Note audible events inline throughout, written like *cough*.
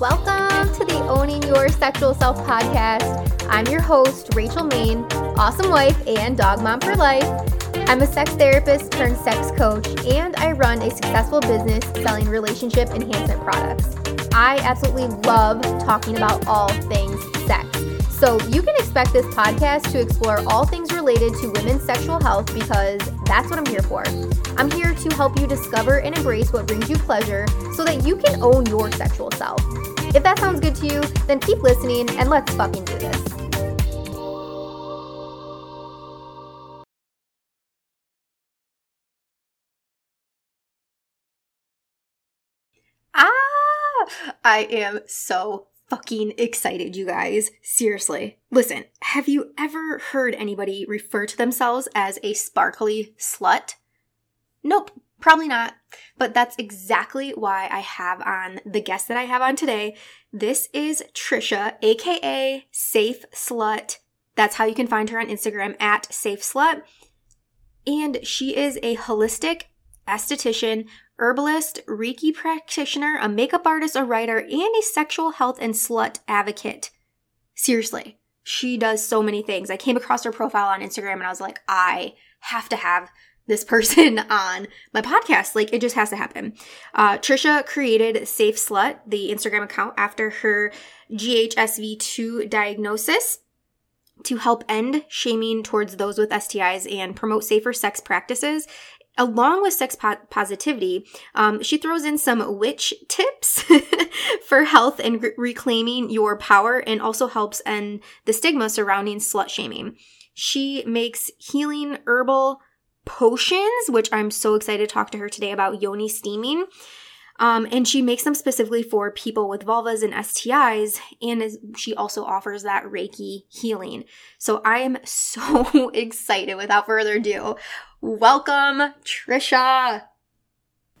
Welcome to the Owning Your Sexual Self podcast. I'm your host, Rachel Main, awesome wife and dog mom for life. I'm a sex therapist turned sex coach, and I run a successful business selling relationship enhancement products. I absolutely love talking about all things sex. So you can expect this podcast to explore all things related to women's sexual health because that's what I'm here for. I'm here to help you discover and embrace what brings you pleasure so that you can own your sexual self. If that sounds good to you, then keep listening and let's fucking do this. Ah, I am so fucking excited, you guys. Seriously. Listen, have you ever heard anybody refer to themselves as a sparkly slut? Nope, probably not. But that's exactly why I have on the guest that I have on today. This is Trisha, aka Safe Slut. That's how you can find her on Instagram at Safe Slut. And she is a holistic esthetician, herbalist, Reiki practitioner, a makeup artist, a writer, and a sexual health and slut advocate. Seriously, she does so many things. I came across her profile on Instagram and I was like, I have to have this person *laughs* on my podcast. Like, it just has to happen. Uh, Trisha created Safe Slut, the Instagram account, after her GHSV2 diagnosis to help end shaming towards those with STIs and promote safer sex practices along with sex po- positivity, um, she throws in some witch tips *laughs* for health and re- reclaiming your power and also helps end the stigma surrounding slut shaming. She makes healing herbal potions, which I'm so excited to talk to her today about yoni steaming. Um, and she makes them specifically for people with vulvas and STIs, and is, she also offers that Reiki healing. So I am *laughs* so excited. Without further ado, welcome, Trisha.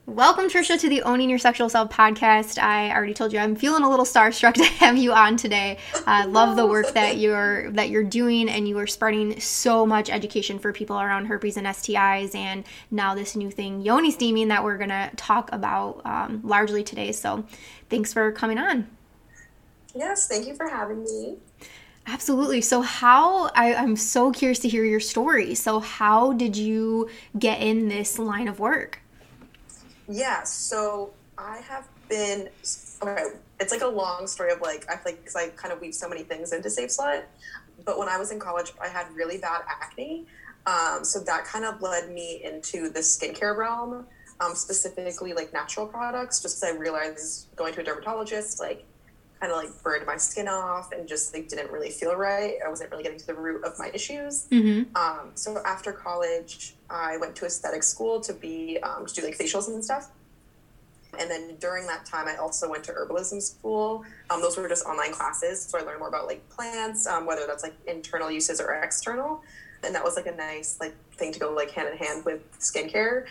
Welcome, Trisha, to the Owning Your Sexual Self podcast. I already told you I'm feeling a little starstruck *laughs* to have you on today. I uh, love the work that you're that you're doing, and you are spreading so much education for people around herpes and STIs, and now this new thing, yoni steaming, that we're gonna talk about um, largely today. So, thanks for coming on. Yes, thank you for having me. Absolutely. So, how I, I'm so curious to hear your story. So, how did you get in this line of work? Yeah, so I have been okay. It's like a long story of like I feel like because I kind of weave so many things into Safe Slut. But when I was in college, I had really bad acne, um, so that kind of led me into the skincare realm, um, specifically like natural products. Just I realized going to a dermatologist like kind of like burned my skin off and just like didn't really feel right. I wasn't really getting to the root of my issues. Mm-hmm. Um, so after college, I went to aesthetic school to be um, to do like facials and stuff. And then during that time, I also went to herbalism school. Um, those were just online classes, so I learned more about like plants, um, whether that's like internal uses or external. And that was like a nice like thing to go like hand in hand with skincare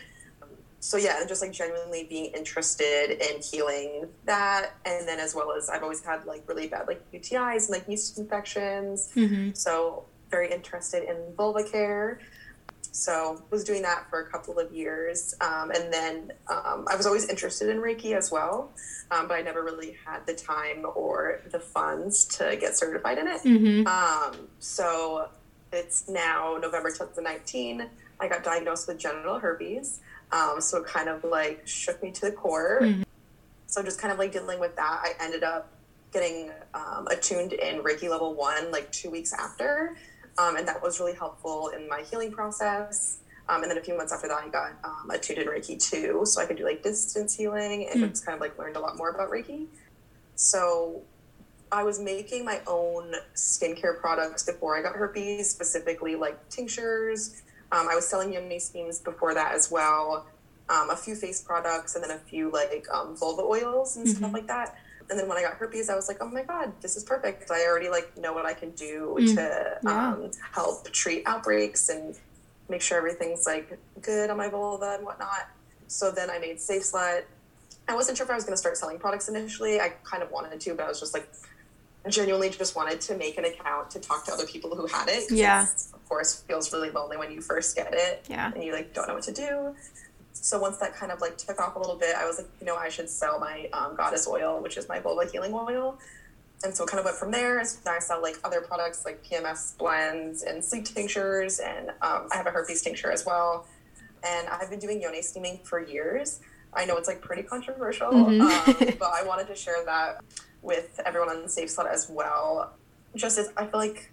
so yeah, and just like genuinely being interested in healing that, and then as well as I've always had like really bad like UTIs and like yeast infections. Mm-hmm. So very interested in vulva care. So was doing that for a couple of years, um, and then um, I was always interested in Reiki as well, um, but I never really had the time or the funds to get certified in it. Mm-hmm. Um, so it's now November 2019. I got diagnosed with genital herpes. Um, so it kind of like shook me to the core. Mm-hmm. So just kind of like dealing with that, I ended up getting um, attuned in Reiki level one like two weeks after. Um, and that was really helpful in my healing process. Um, and then a few months after that, I got um, attuned in Reiki two, so I could do like distance healing and mm. just kind of like learned a lot more about Reiki. So I was making my own skincare products before I got herpes, specifically like tinctures, um, I was selling Yoni Steams before that as well. Um, a few face products and then a few like um, vulva oils and mm-hmm. stuff like that. And then when I got herpes, I was like, oh my god, this is perfect. I already like know what I can do mm. to yeah. um, help treat outbreaks and make sure everything's like good on my vulva and whatnot. So then I made Safe Slut. I wasn't sure if I was going to start selling products initially. I kind of wanted to, but I was just like, I genuinely just wanted to make an account to talk to other people who had it. Yeah course feels really lonely when you first get it yeah and you like don't know what to do so once that kind of like took off a little bit, I was like, you know, I should sell my um, goddess oil, which is my vulva healing oil. And so it kind of went from there. So now I sell like other products like PMS blends and sleep tinctures, and um, I have a herpes tincture as well. And I've been doing yoni steaming for years. I know it's like pretty controversial, mm-hmm. um, *laughs* but I wanted to share that with everyone on Safe Slut as well. Just as I feel like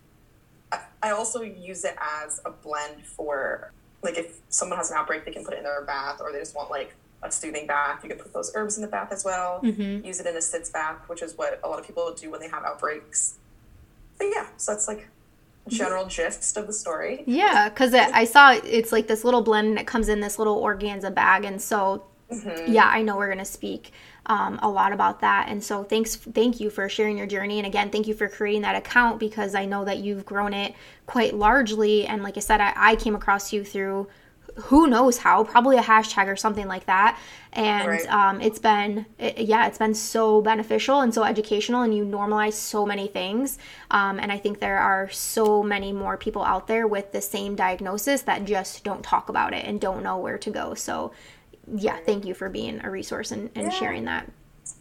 I also use it as a blend for like if someone has an outbreak, they can put it in their bath, or they just want like a soothing bath. You can put those herbs in the bath as well. Mm-hmm. Use it in a sitz bath, which is what a lot of people do when they have outbreaks. But yeah, so that's like general gist of the story. Yeah, because I saw it's like this little blend and it comes in this little organza bag, and so mm-hmm. yeah, I know we're gonna speak um, a lot about that. And so thanks, thank you for sharing your journey. And again, thank you for creating that account because I know that you've grown it quite largely. And like I said, I, I came across you through who knows how probably a hashtag or something like that and right. um, it's been it, yeah it's been so beneficial and so educational and you normalize so many things um, and i think there are so many more people out there with the same diagnosis that just don't talk about it and don't know where to go so yeah, thank you for being a resource and, and yeah. sharing that.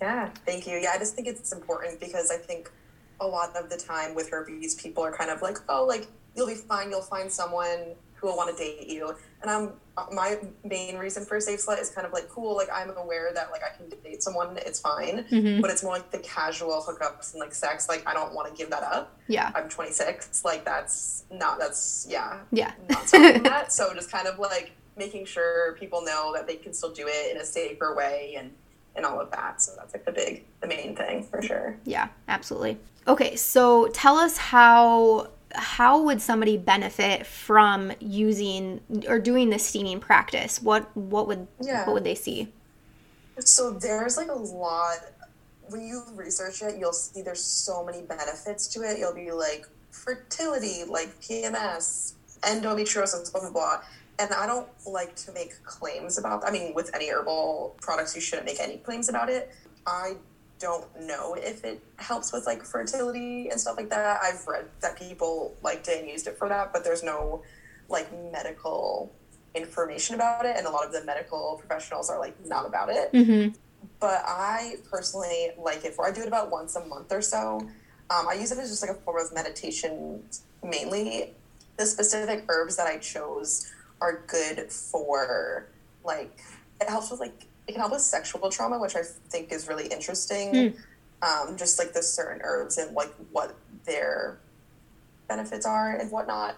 Yeah, thank you. Yeah, I just think it's important because I think a lot of the time with herpes, people are kind of like, oh, like you'll be fine, you'll find someone who will want to date you. And I'm my main reason for Safe Slut is kind of like cool, like I'm aware that like I can date someone, it's fine. Mm-hmm. But it's more like the casual hookups and like sex. Like I don't want to give that up. Yeah. I'm 26. Like that's not that's yeah. Yeah. Not *laughs* that. So just kind of like making sure people know that they can still do it in a safer way and and all of that. So that's like the big, the main thing for sure. Yeah, absolutely. Okay, so tell us how how would somebody benefit from using or doing the steaming practice? What what would yeah. what would they see? So there's like a lot when you research it, you'll see there's so many benefits to it. You'll be like fertility, like PMS, endometriosis, blah blah blah and I don't like to make claims about. I mean, with any herbal products, you shouldn't make any claims about it. I don't know if it helps with like fertility and stuff like that. I've read that people liked it and used it for that, but there's no like medical information about it, and a lot of the medical professionals are like not about it. Mm-hmm. But I personally like it for. I do it about once a month or so. Um, I use it as just like a form of meditation mainly. The specific herbs that I chose are good for like it helps with like it can help with sexual trauma, which I think is really interesting. Mm. Um, just like the certain herbs and like what their benefits are and whatnot.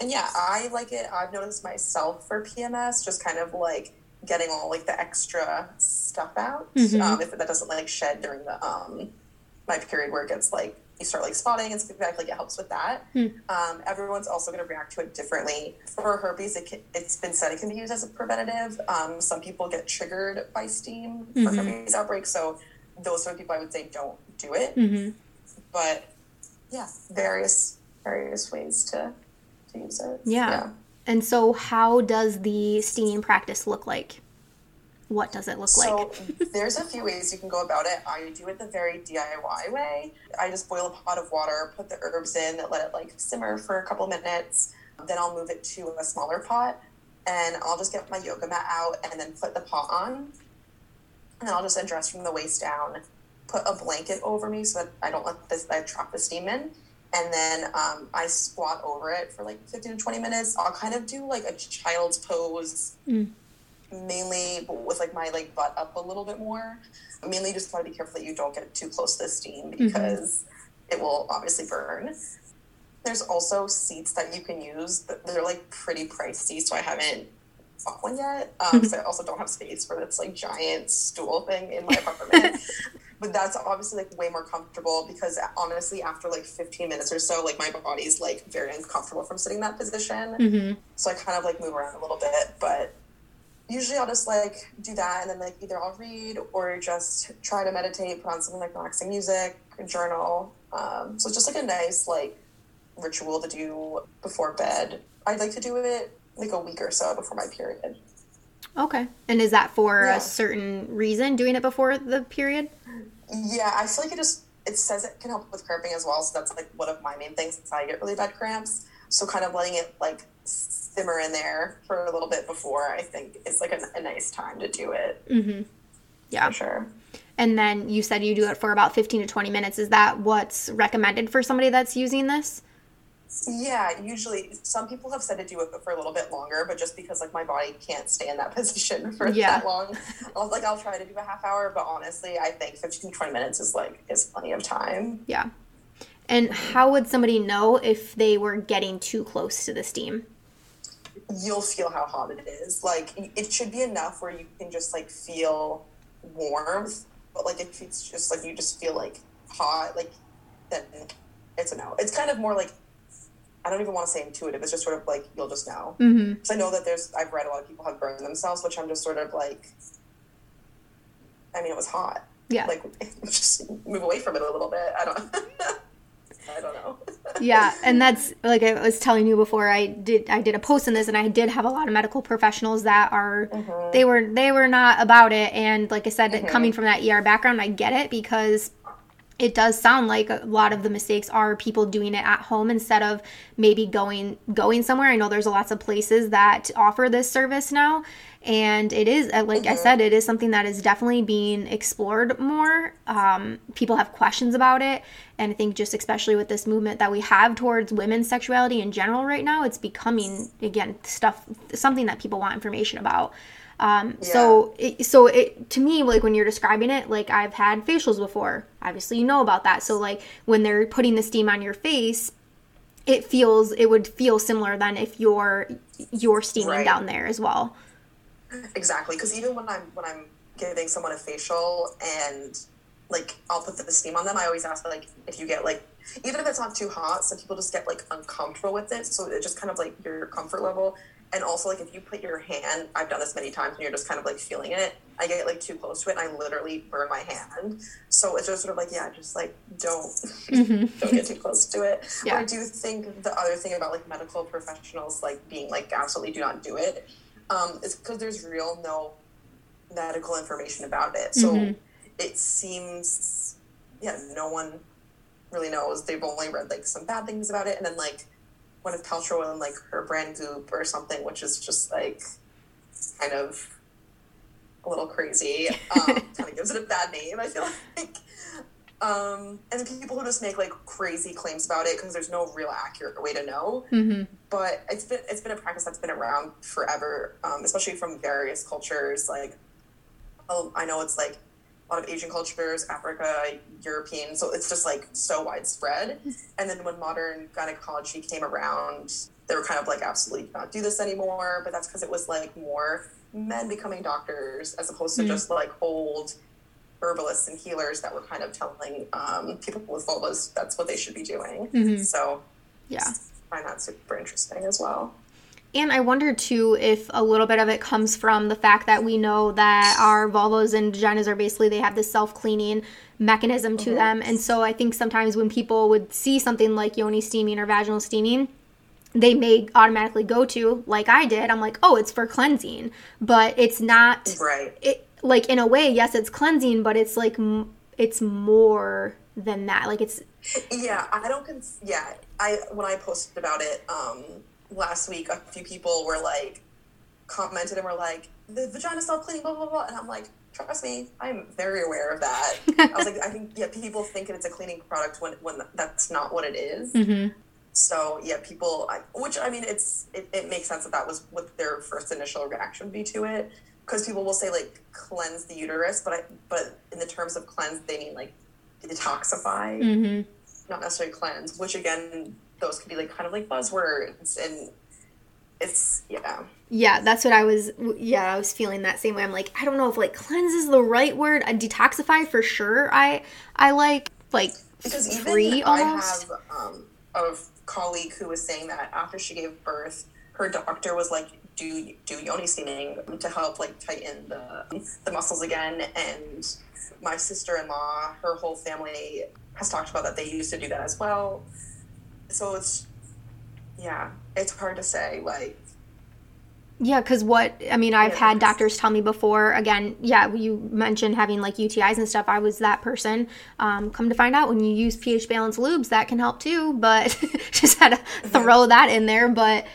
And yeah, I like it. I've noticed myself for PMS, just kind of like getting all like the extra stuff out. Mm-hmm. Um, if that doesn't like shed during the um my period where it gets like you start like spotting and stuff like Like it helps with that. Hmm. Um, everyone's also going to react to it differently. For herpes, it can, it's been said it can be used as a preventative. Um, some people get triggered by steam mm-hmm. for herpes outbreaks, so those sort of people I would say don't do it. Mm-hmm. But yeah, various various ways to to use it. Yeah. yeah. And so, how does the steaming practice look like? What does it look so like? So *laughs* there's a few ways you can go about it. I do it the very DIY way. I just boil a pot of water, put the herbs in, let it like simmer for a couple minutes. Then I'll move it to a smaller pot and I'll just get my yoga mat out and then put the pot on. And then I'll just undress from the waist down, put a blanket over me so that I don't let this I trap the steam in. And then um, I squat over it for like 15 to 20 minutes. I'll kind of do like a child's pose. Mm mainly with like my like butt up a little bit more. Mainly just want to be careful that you don't get too close to the steam mm-hmm. because mm-hmm. it will obviously burn. There's also seats that you can use. They're like pretty pricey, so I haven't bought one yet. Um, because I also don't have space for this like giant stool thing in my apartment. *laughs* but that's obviously like way more comfortable because honestly after like 15 minutes or so like my body's like very uncomfortable from sitting in that position mm-hmm. so i kind of like move around a little bit but usually I'll just like do that and then like either I'll read or just try to meditate, put on something like relaxing music, journal. Um, so it's just like a nice like ritual to do before bed. I'd like to do it like a week or so before my period. Okay. And is that for yeah. a certain reason doing it before the period? Yeah, I feel like it just it says it can help with cramping as well. So that's like one of my main things since I get really bad cramps. So kind of letting it like simmer in there for a little bit before I think is like a, a nice time to do it. Mm-hmm. Yeah, for sure. And then you said you do it for about 15 to 20 minutes. Is that what's recommended for somebody that's using this? Yeah, usually some people have said to do it for a little bit longer, but just because like my body can't stay in that *laughs* position for yeah. that long, I was like, I'll try to do a half hour, but honestly, I think 15 20 minutes is like is plenty of time. Yeah. And how would somebody know if they were getting too close to the steam? You'll feel how hot it is. Like it should be enough where you can just like feel warmth, but like if it's just like you just feel like hot, like then it's a no. It's kind of more like I don't even want to say intuitive. It's just sort of like you'll just know. Because mm-hmm. I know that there's. I've read a lot of people have burned themselves, which I'm just sort of like. I mean, it was hot. Yeah. Like, *laughs* just move away from it a little bit. I don't. *laughs* I don't know. yeah, and that's like I was telling you before. I did I did a post on this, and I did have a lot of medical professionals that are mm-hmm. they were they were not about it. And like I said, mm-hmm. coming from that ER background, I get it because it does sound like a lot of the mistakes are people doing it at home instead of maybe going going somewhere. I know there's a lots of places that offer this service now, and it is uh, like mm-hmm. I said, it is something that is definitely being explored more. Um, people have questions about it, and I think just especially with this movement that we have towards women's sexuality in general right now, it's becoming again stuff something that people want information about. Um, yeah. So, it, so it to me, like when you're describing it, like I've had facials before. Obviously, you know about that. So, like when they're putting the steam on your face, it feels it would feel similar than if you're you're steaming right. down there as well. Exactly, because even when I'm when I'm giving someone a facial and like I'll put the steam on them, I always ask like if you get like even if it's not too hot, some people just get like uncomfortable with it. So it just kind of like your comfort level and also like if you put your hand i've done this many times and you're just kind of like feeling it i get like too close to it and i literally burn my hand so it's just sort of like yeah just like don't mm-hmm. *laughs* don't get too close to it yeah. i do think the other thing about like medical professionals like being like absolutely do not do it um, is because there's real no medical information about it so mm-hmm. it seems yeah no one really knows they've only read like some bad things about it and then like Gwyneth Paltrow and like her brand Goop or something, which is just like kind of a little crazy. *laughs* Um, kind of gives it a bad name. I feel *laughs* like. Um, and people who just make like crazy claims about it because there's no real accurate way to know. Mm-hmm. But it's been it's been a practice that's been around forever, um, especially from various cultures. Like, oh, I know it's like a lot of Asian cultures, Africa, European. So it's just like so widespread. *laughs* And then when modern gynecology came around, they were kind of like, absolutely not do this anymore. But that's because it was like more men becoming doctors as opposed to mm-hmm. just like old herbalists and healers that were kind of telling um, people with vulvas that's what they should be doing. Mm-hmm. So, yeah, I find that super interesting as well. And I wonder too if a little bit of it comes from the fact that we know that our vulvas and vaginas are basically they have this self cleaning mechanism to mm-hmm. them. And so I think sometimes when people would see something like yoni steaming or vaginal steaming, they may automatically go to like I did. I'm like, oh, it's for cleansing, but it's not. Right. It like in a way, yes, it's cleansing, but it's like it's more than that. Like it's. Yeah, I don't. Cons- yeah, I when I posted about it, um, last week a few people were like commented and were like the vagina self cleaning blah blah blah and i'm like trust me i'm very aware of that i was like i think yeah people think it's a cleaning product when when that's not what it is. *laughs* Mm-hmm. so yeah people I, which i mean it's it, it makes sense that that was what their first initial reaction would be to it because people will say like cleanse the uterus but i but in the terms of cleanse they mean like detoxify mm-hmm. not necessarily cleanse which again those could be like kind of like buzzwords and it's yeah yeah that's what i was yeah i was feeling that same way i'm like i don't know if like cleanse is the right word a detoxify for sure i i like like because free even almost. i have um, a colleague who was saying that after she gave birth her doctor was like do do yoni steaming to help like tighten the the muscles again and my sister-in-law her whole family has talked about that they used to do that as well so it's yeah, it's hard to say like Yeah, because what I mean, I've had doctors tell me before. Again, yeah, you mentioned having like UTIs and stuff. I was that person. Um, come to find out, when you use pH balance lubes, that can help too. But *laughs* just had to throw that in there. But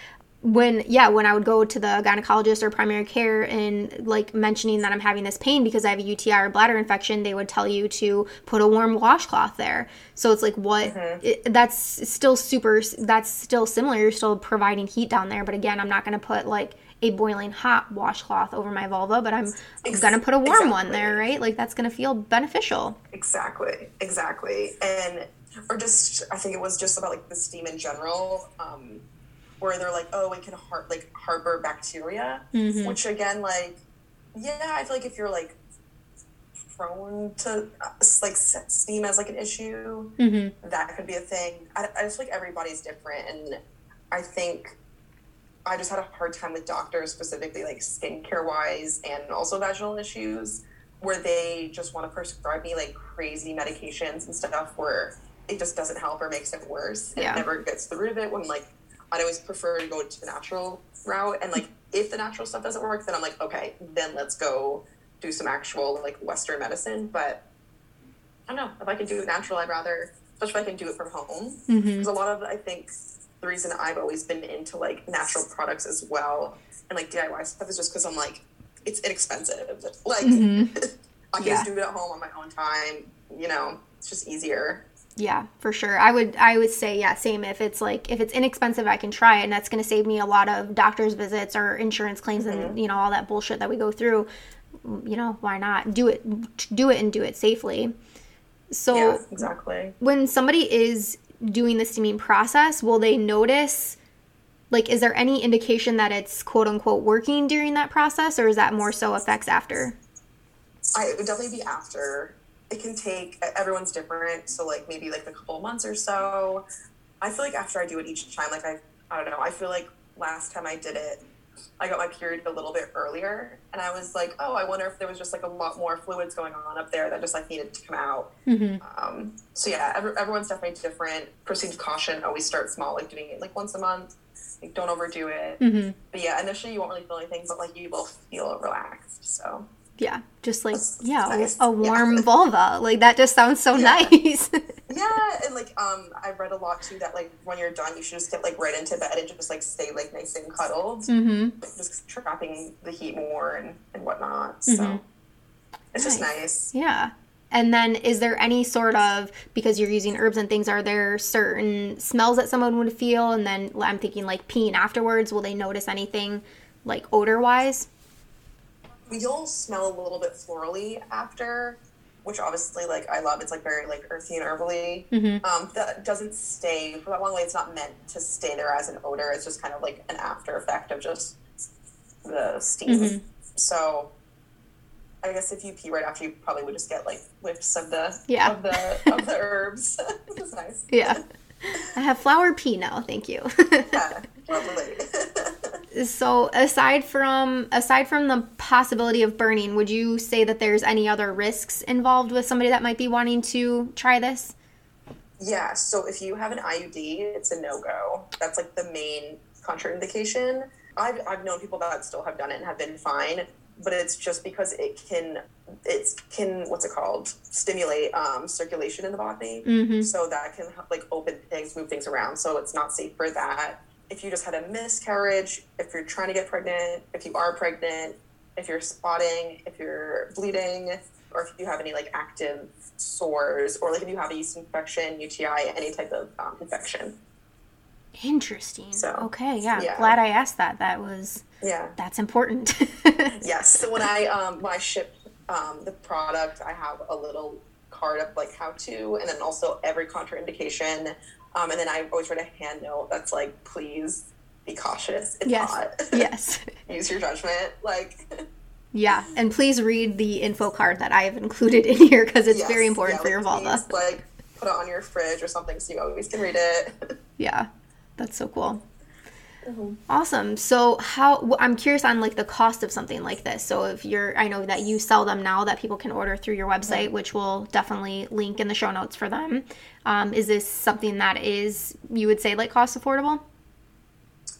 when yeah, when I would go to the gynecologist or primary care and like mentioning that I'm having this pain because I have a UTI or bladder infection, they would tell you to put a warm washcloth there. So it's like what it, that's still super. That's still similar. You're still providing heat down there, but again, I'm not going to put like a boiling hot washcloth over my vulva, but I'm Ex- gonna put a warm one there, right? Like that's gonna feel beneficial. Exactly, exactly. And or just I think it was just about like the steam in general, um, where they're like, oh, it can har- like harbor bacteria, Mhm. which again, like, yeah, I feel like if you're like prone to uh, like steam as like an issue, Mm-hmm. that could be a thing. I, I just feel like everybody's different, and I think I just had a hard time with doctors specifically, like skincare wise, and also vaginal issues, where they just want to prescribe me like crazy medications and stuff where it just doesn't help or makes it worse. And Yeah. It never gets to the root of it. When like I'd always prefer to go to the natural route, and like if the natural stuff doesn't work, then I'm like, okay, then let's go do some actual like Western medicine. But I don't know if I can do it natural, I'd rather, especially if I can do it from home. Mm-hmm. Because a lot of I think the reason I've always been into like natural products as well and like DIY stuff is just because I'm like it's inexpensive. Like Mhm. *laughs* I can Yeah. just do it at home on my own time. You know, it's just easier. Yeah, for sure. I would I would say yeah, same. If it's like if it's inexpensive, I can try it, and that's going to save me a lot of doctor's visits or insurance claims and mm-hmm. you know all that bullshit that we go through. Mm, you know why not do it? Do it and do it safely. So yeah, exactly. when somebody is doing the steaming process, will they notice? Like, is there any indication that it's quote unquote working during that process, or is that more so effects after? I it would definitely be after. It can take everyone's different, so like maybe like a couple months or so. I feel like after I do it each time, like I I don't know. I feel like last time I did it, I got my period a little bit earlier, and I was like, oh, I wonder if there was just like a lot more fluids going on up there that just like needed to come out. Mm-hmm. Um, so yeah, every, everyone's definitely different. Proceed with caution. Always start small, like doing it like once a month. Like don't overdo it. Mm-hmm. But yeah, initially you won't really feel anything, but like you will feel relaxed. So Yeah, just like That's yeah, nice. a warm vulva. Like that just sounds so Yeah. nice. *laughs* yeah, and like um, I read a lot too that like when you're done, you should just get like right into bed and just like stay like nice and cuddled, mm-hmm. like, just trapping the heat more and and whatnot. So Mhm. it's just Nice. nice. Yeah. And then is there any sort of because you're using herbs and things, are there certain smells that someone would feel? And then I'm thinking like peeing afterwards, will they notice anything like odor wise? You'll smell a little bit florally after, which obviously like I love. It's like very like earthy and herbally. Mm-hmm. Um, that doesn't stay for that long. Like it's not meant to stay there as an odor. It's just kind of like an after effect of just the steam. Mhm. So I guess if you pee right after, you probably would just get like whiffs of the Yeah. of the of the herbs. *laughs* it's nice. Yeah. I have flower pee now, thank you. Yeah, *laughs* lovely. *laughs* so aside from aside from the possibility of burning, would you say that there's any other risks involved with somebody that might be wanting to try this? yeah. So if you have an IUD, it's a no go. That's like the main contraindication. I've I've known people that still have done it and have been fine, but it's just because it can it can what's it called stimulate um, circulation in the body. Mm-hmm. so that can help, like open things move things around so it's not safe for that if you just had a miscarriage if you're trying to get pregnant if you are pregnant if you're spotting if you're bleeding or if you have any like active sores or like if you have a yeast infection uti any type of um, infection Interesting. So, okay, yeah. yeah. Glad I asked that. That was yeah that's important. *laughs* yes so when i um when i ship um the product i have a little card of like how to and then also every contraindication um and then i always write a hand note that's like please be cautious it's Yes. hot *laughs* yes. use your judgment like Yeah, and please read the info card that I have included in here because it's yes, very important yeah, for your like, vulva. please, like put it on your fridge or something so you always can read it *laughs* Yeah, that's so cool. Mhm. Awesome. So, how I'm curious on like the cost of something like this. So, if you're, I know that you sell them now that people can order through your website, which we'll definitely link in the show notes for them. Um, is this something that is you would say like cost affordable?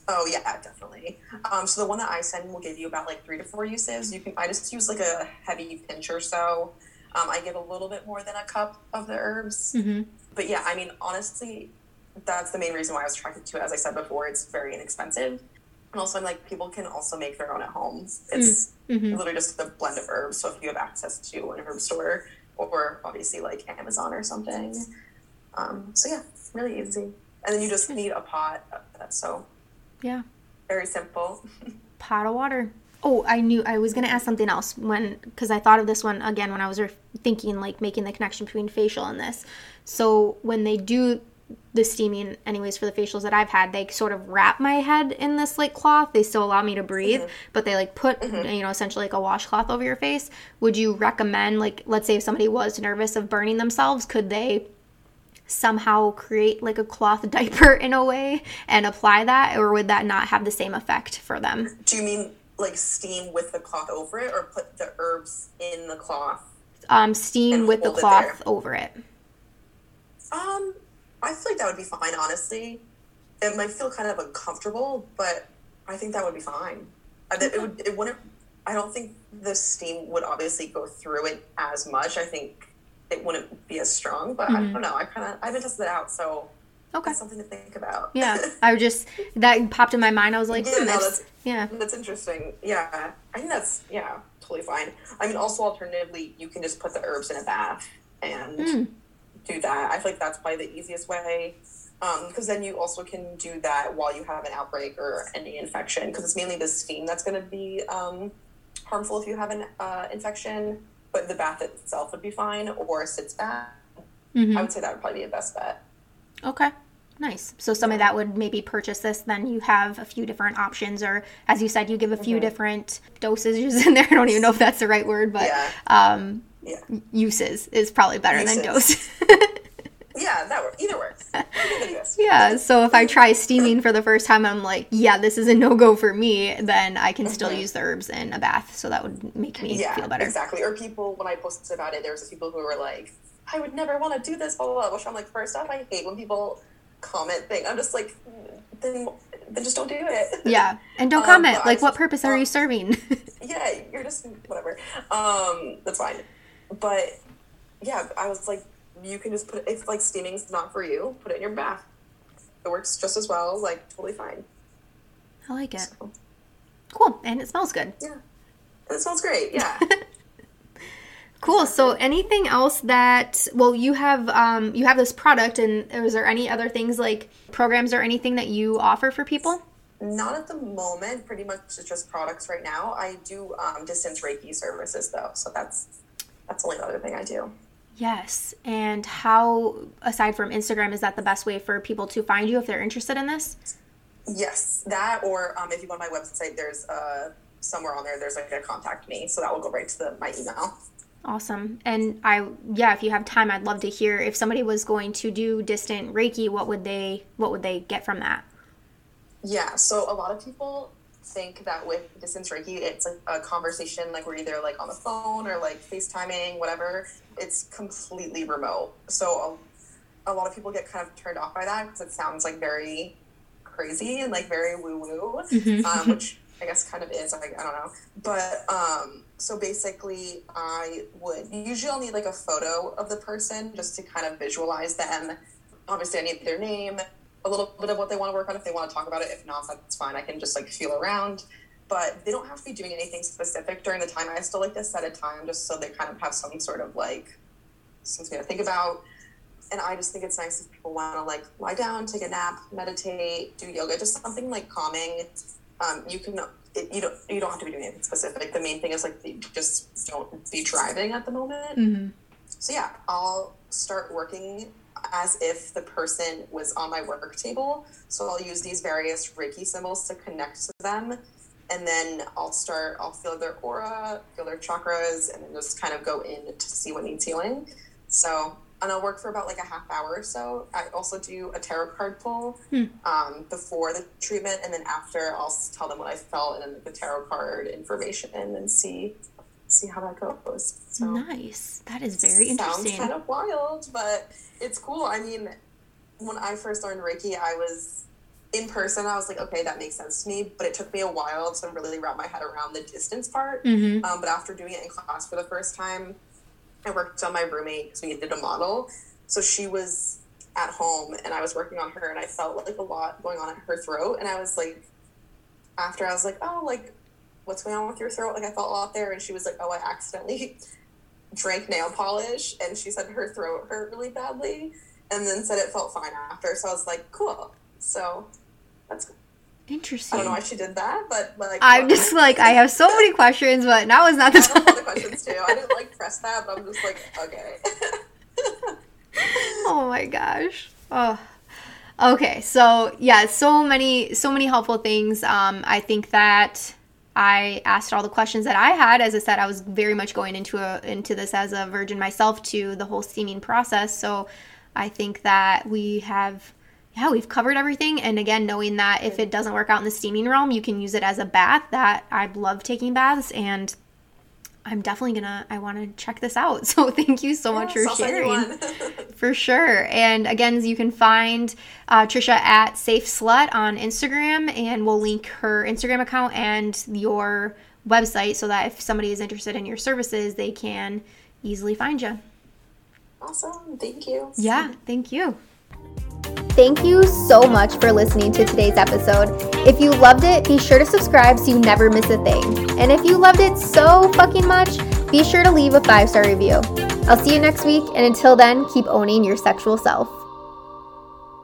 Oh yeah, definitely. Um, so the one that I send will give you about like three to four uses. You can I just use like a heavy pinch or so. Um, I give a little bit more than a cup of the herbs. Mm-hmm. But yeah, I mean honestly, that's the main reason why I was attracted to it. As I said before, it's very inexpensive. And also, I'm like people can also make their own at home. It's Mm-hmm. literally just a blend of herbs. So if you have access to an herb store or obviously like Amazon or something, um, so yeah, really easy. And then you just need a pot. So Yeah. very simple. *laughs* pot of water. Oh, I knew I was gonna ask something else when because I thought of this one again when I was thinking like making the connection between facial and this. So when they do the steaming, anyways, for the facials that I've had, they sort of wrap my head in this like cloth. They still allow me to breathe, but they like put you know essentially like a washcloth over your face. Would you recommend like let's say if somebody was nervous of burning themselves, could they somehow create like a cloth *laughs* diaper in a way and apply that, or would that not have the same effect for them? Do you mean like steam with the cloth over it or put the herbs in the cloth? um, steam with the cloth over it. Um, I feel like that would be fine, honestly. It might feel kind of uncomfortable, but I think that would be fine. I, it would. It wouldn't. I don't think the steam would obviously go through it as much. I think it wouldn't be as strong, but I don't know. I kind of I haven't tested it out, so Okay. that's something to think about. Yeah, *laughs* I just that popped in my mind. I was like, Yeah, hmm, no, that's- that's- yeah, That's interesting. Yeah, I think that's yeah, totally fine. I mean, also alternatively, you can just put the herbs in a bath and Mm. Do that. I feel like that's probably the easiest way. Because then you also can do that while you have an outbreak or any infection. Because it's mainly the steam that's going to be um, harmful if you have an uh, infection. But the bath itself would be fine, or a sitz bath. Mhm. I would say that would probably be the best bet. okay, nice. So somebody that would maybe purchase this, then you have a few different options, or as you said, you give a few different dosages *laughs* in there. I don't even know if that's the right word, but Yeah. um, Yeah, uses is probably better than dose. *laughs* yeah, that works. Either works. *laughs* Yeah. So if I try steaming for the first time, I'm like, yeah, this is a no go for me. Then I can still use the herbs in a bath, so that would make me Mm-hmm. yeah, feel better. exactly. Or people, when I posted about it, there was people who were like, "I would never want to do this," blah blah blah. Which I'm like, first off, I hate when people comment thing. I'm just like, then then just don't do it. *laughs* Yeah, and don't Um, comment. Like, what purpose are um, you serving? yeah, you're just whatever. Um, that's fine. But yeah, I was like, you can just put it, if like steaming's not for you, put it in your bath. It works just as well. Like totally fine. I like it. So, Cool, and it smells good. yeah, it smells great. Yeah. *laughs* Cool. So, anything else that well, you have um, you have this product, and is there any other things like programs or anything that you offer for people? Not at the moment. Pretty much it's just products right now. I do um, distance Reiki services though, so that's that's the only other thing I do. Yes. And how, aside from Instagram, is that the best way for people to find you if they're interested in this? Yes, that or um, if you go on my website, there's uh, somewhere on there. There's like a contact me, so that will go right to the, my email. Awesome. And I, yeah, if you have time, I'd love to hear if somebody was going to do distant Reiki, what would they, what would they get from that? Yeah, so a lot of people think that with distance Reiki, it's like a conversation, like we're either like on the phone or like FaceTiming, whatever. It's completely remote. So a, a lot of people get kind of turned off by that because it sounds like very crazy and like very woo woo, um, which I guess kind of is. Like, I don't know. But um, so basically, I would usually I'll need like a photo of the person just to kind of visualize them. Obviously, I need their name, a little bit of what they want to work on if they want to talk about it. If not, that's fine. I can just like feel around. But they don't have to be doing anything specific during the time. I still like to set a time just so they kind of have some sort of like something to think about. And I just think it's nice if people want to like lie down, take a nap, meditate, do yoga, just something like calming. Um, you can it, you don't you don't have to be doing anything specific. The main thing is like just don't be driving at the moment. Mm-hmm. So yeah, I'll start working as if the person was on my work table. So I'll use these various Reiki symbols to connect to them. And then I'll start, I'll feel their aura, feel their chakras, and then just kind of go in to see what needs healing. So, and I'll work for about like a half hour or so. I also do a tarot card pull um, before the treatment, and then after I'll tell them what I felt and then the tarot card information and see see how that goes. So Nice. That is very interesting. Sounds kind of wild, but it's cool. I mean, when I first learned Reiki, I was in person, I was like, okay, that makes sense to me. But it took me a while to really wrap my head around the distance part. Mhm. Um, but after doing it in class for the first time, I worked on my roommate because we did a model. So she was at home and I was working on her and I felt like a lot going on at her throat. And I was like, after I was like, oh, like, what's going on with your throat? Like, I felt a lot there. And she was like, oh, I accidentally drank nail polish. And she said her throat hurt really badly. And then said it felt fine after. So I was like, cool. So that's, Interesting. I don't know why she did that, but like, I'm just *laughs* like I have so many questions, but now is not the I have a lot of questions too. I didn't like press that, but I'm just like, okay. *laughs* oh my gosh. Oh. Okay, so yeah, so many so many helpful things. Um, I think that I asked all the questions that I had. As I said, I was very much going into a into this as a virgin myself to the whole steaming process. So I think that we have yeah, we've covered everything. And again, knowing that if it doesn't work out in the steaming realm, you can use it as a bath. That I love taking baths and I'm definitely gonna I want to check this out. *laughs* So thank you so much for Yes, I'll send you sharing. *laughs* For sure. And again, you can find uh, Trisha at Safe Slut on Instagram, and we'll link her Instagram account and your website so that if somebody is interested in your services, they can easily find you. awesome. Thank you. Yeah, thank you. Thank you so much for listening to today's episode. If you loved it, be sure to subscribe so you never miss a thing. And if you loved it so fucking much, be sure to leave a five star review. I'll see you next week, and until then, keep owning your sexual self.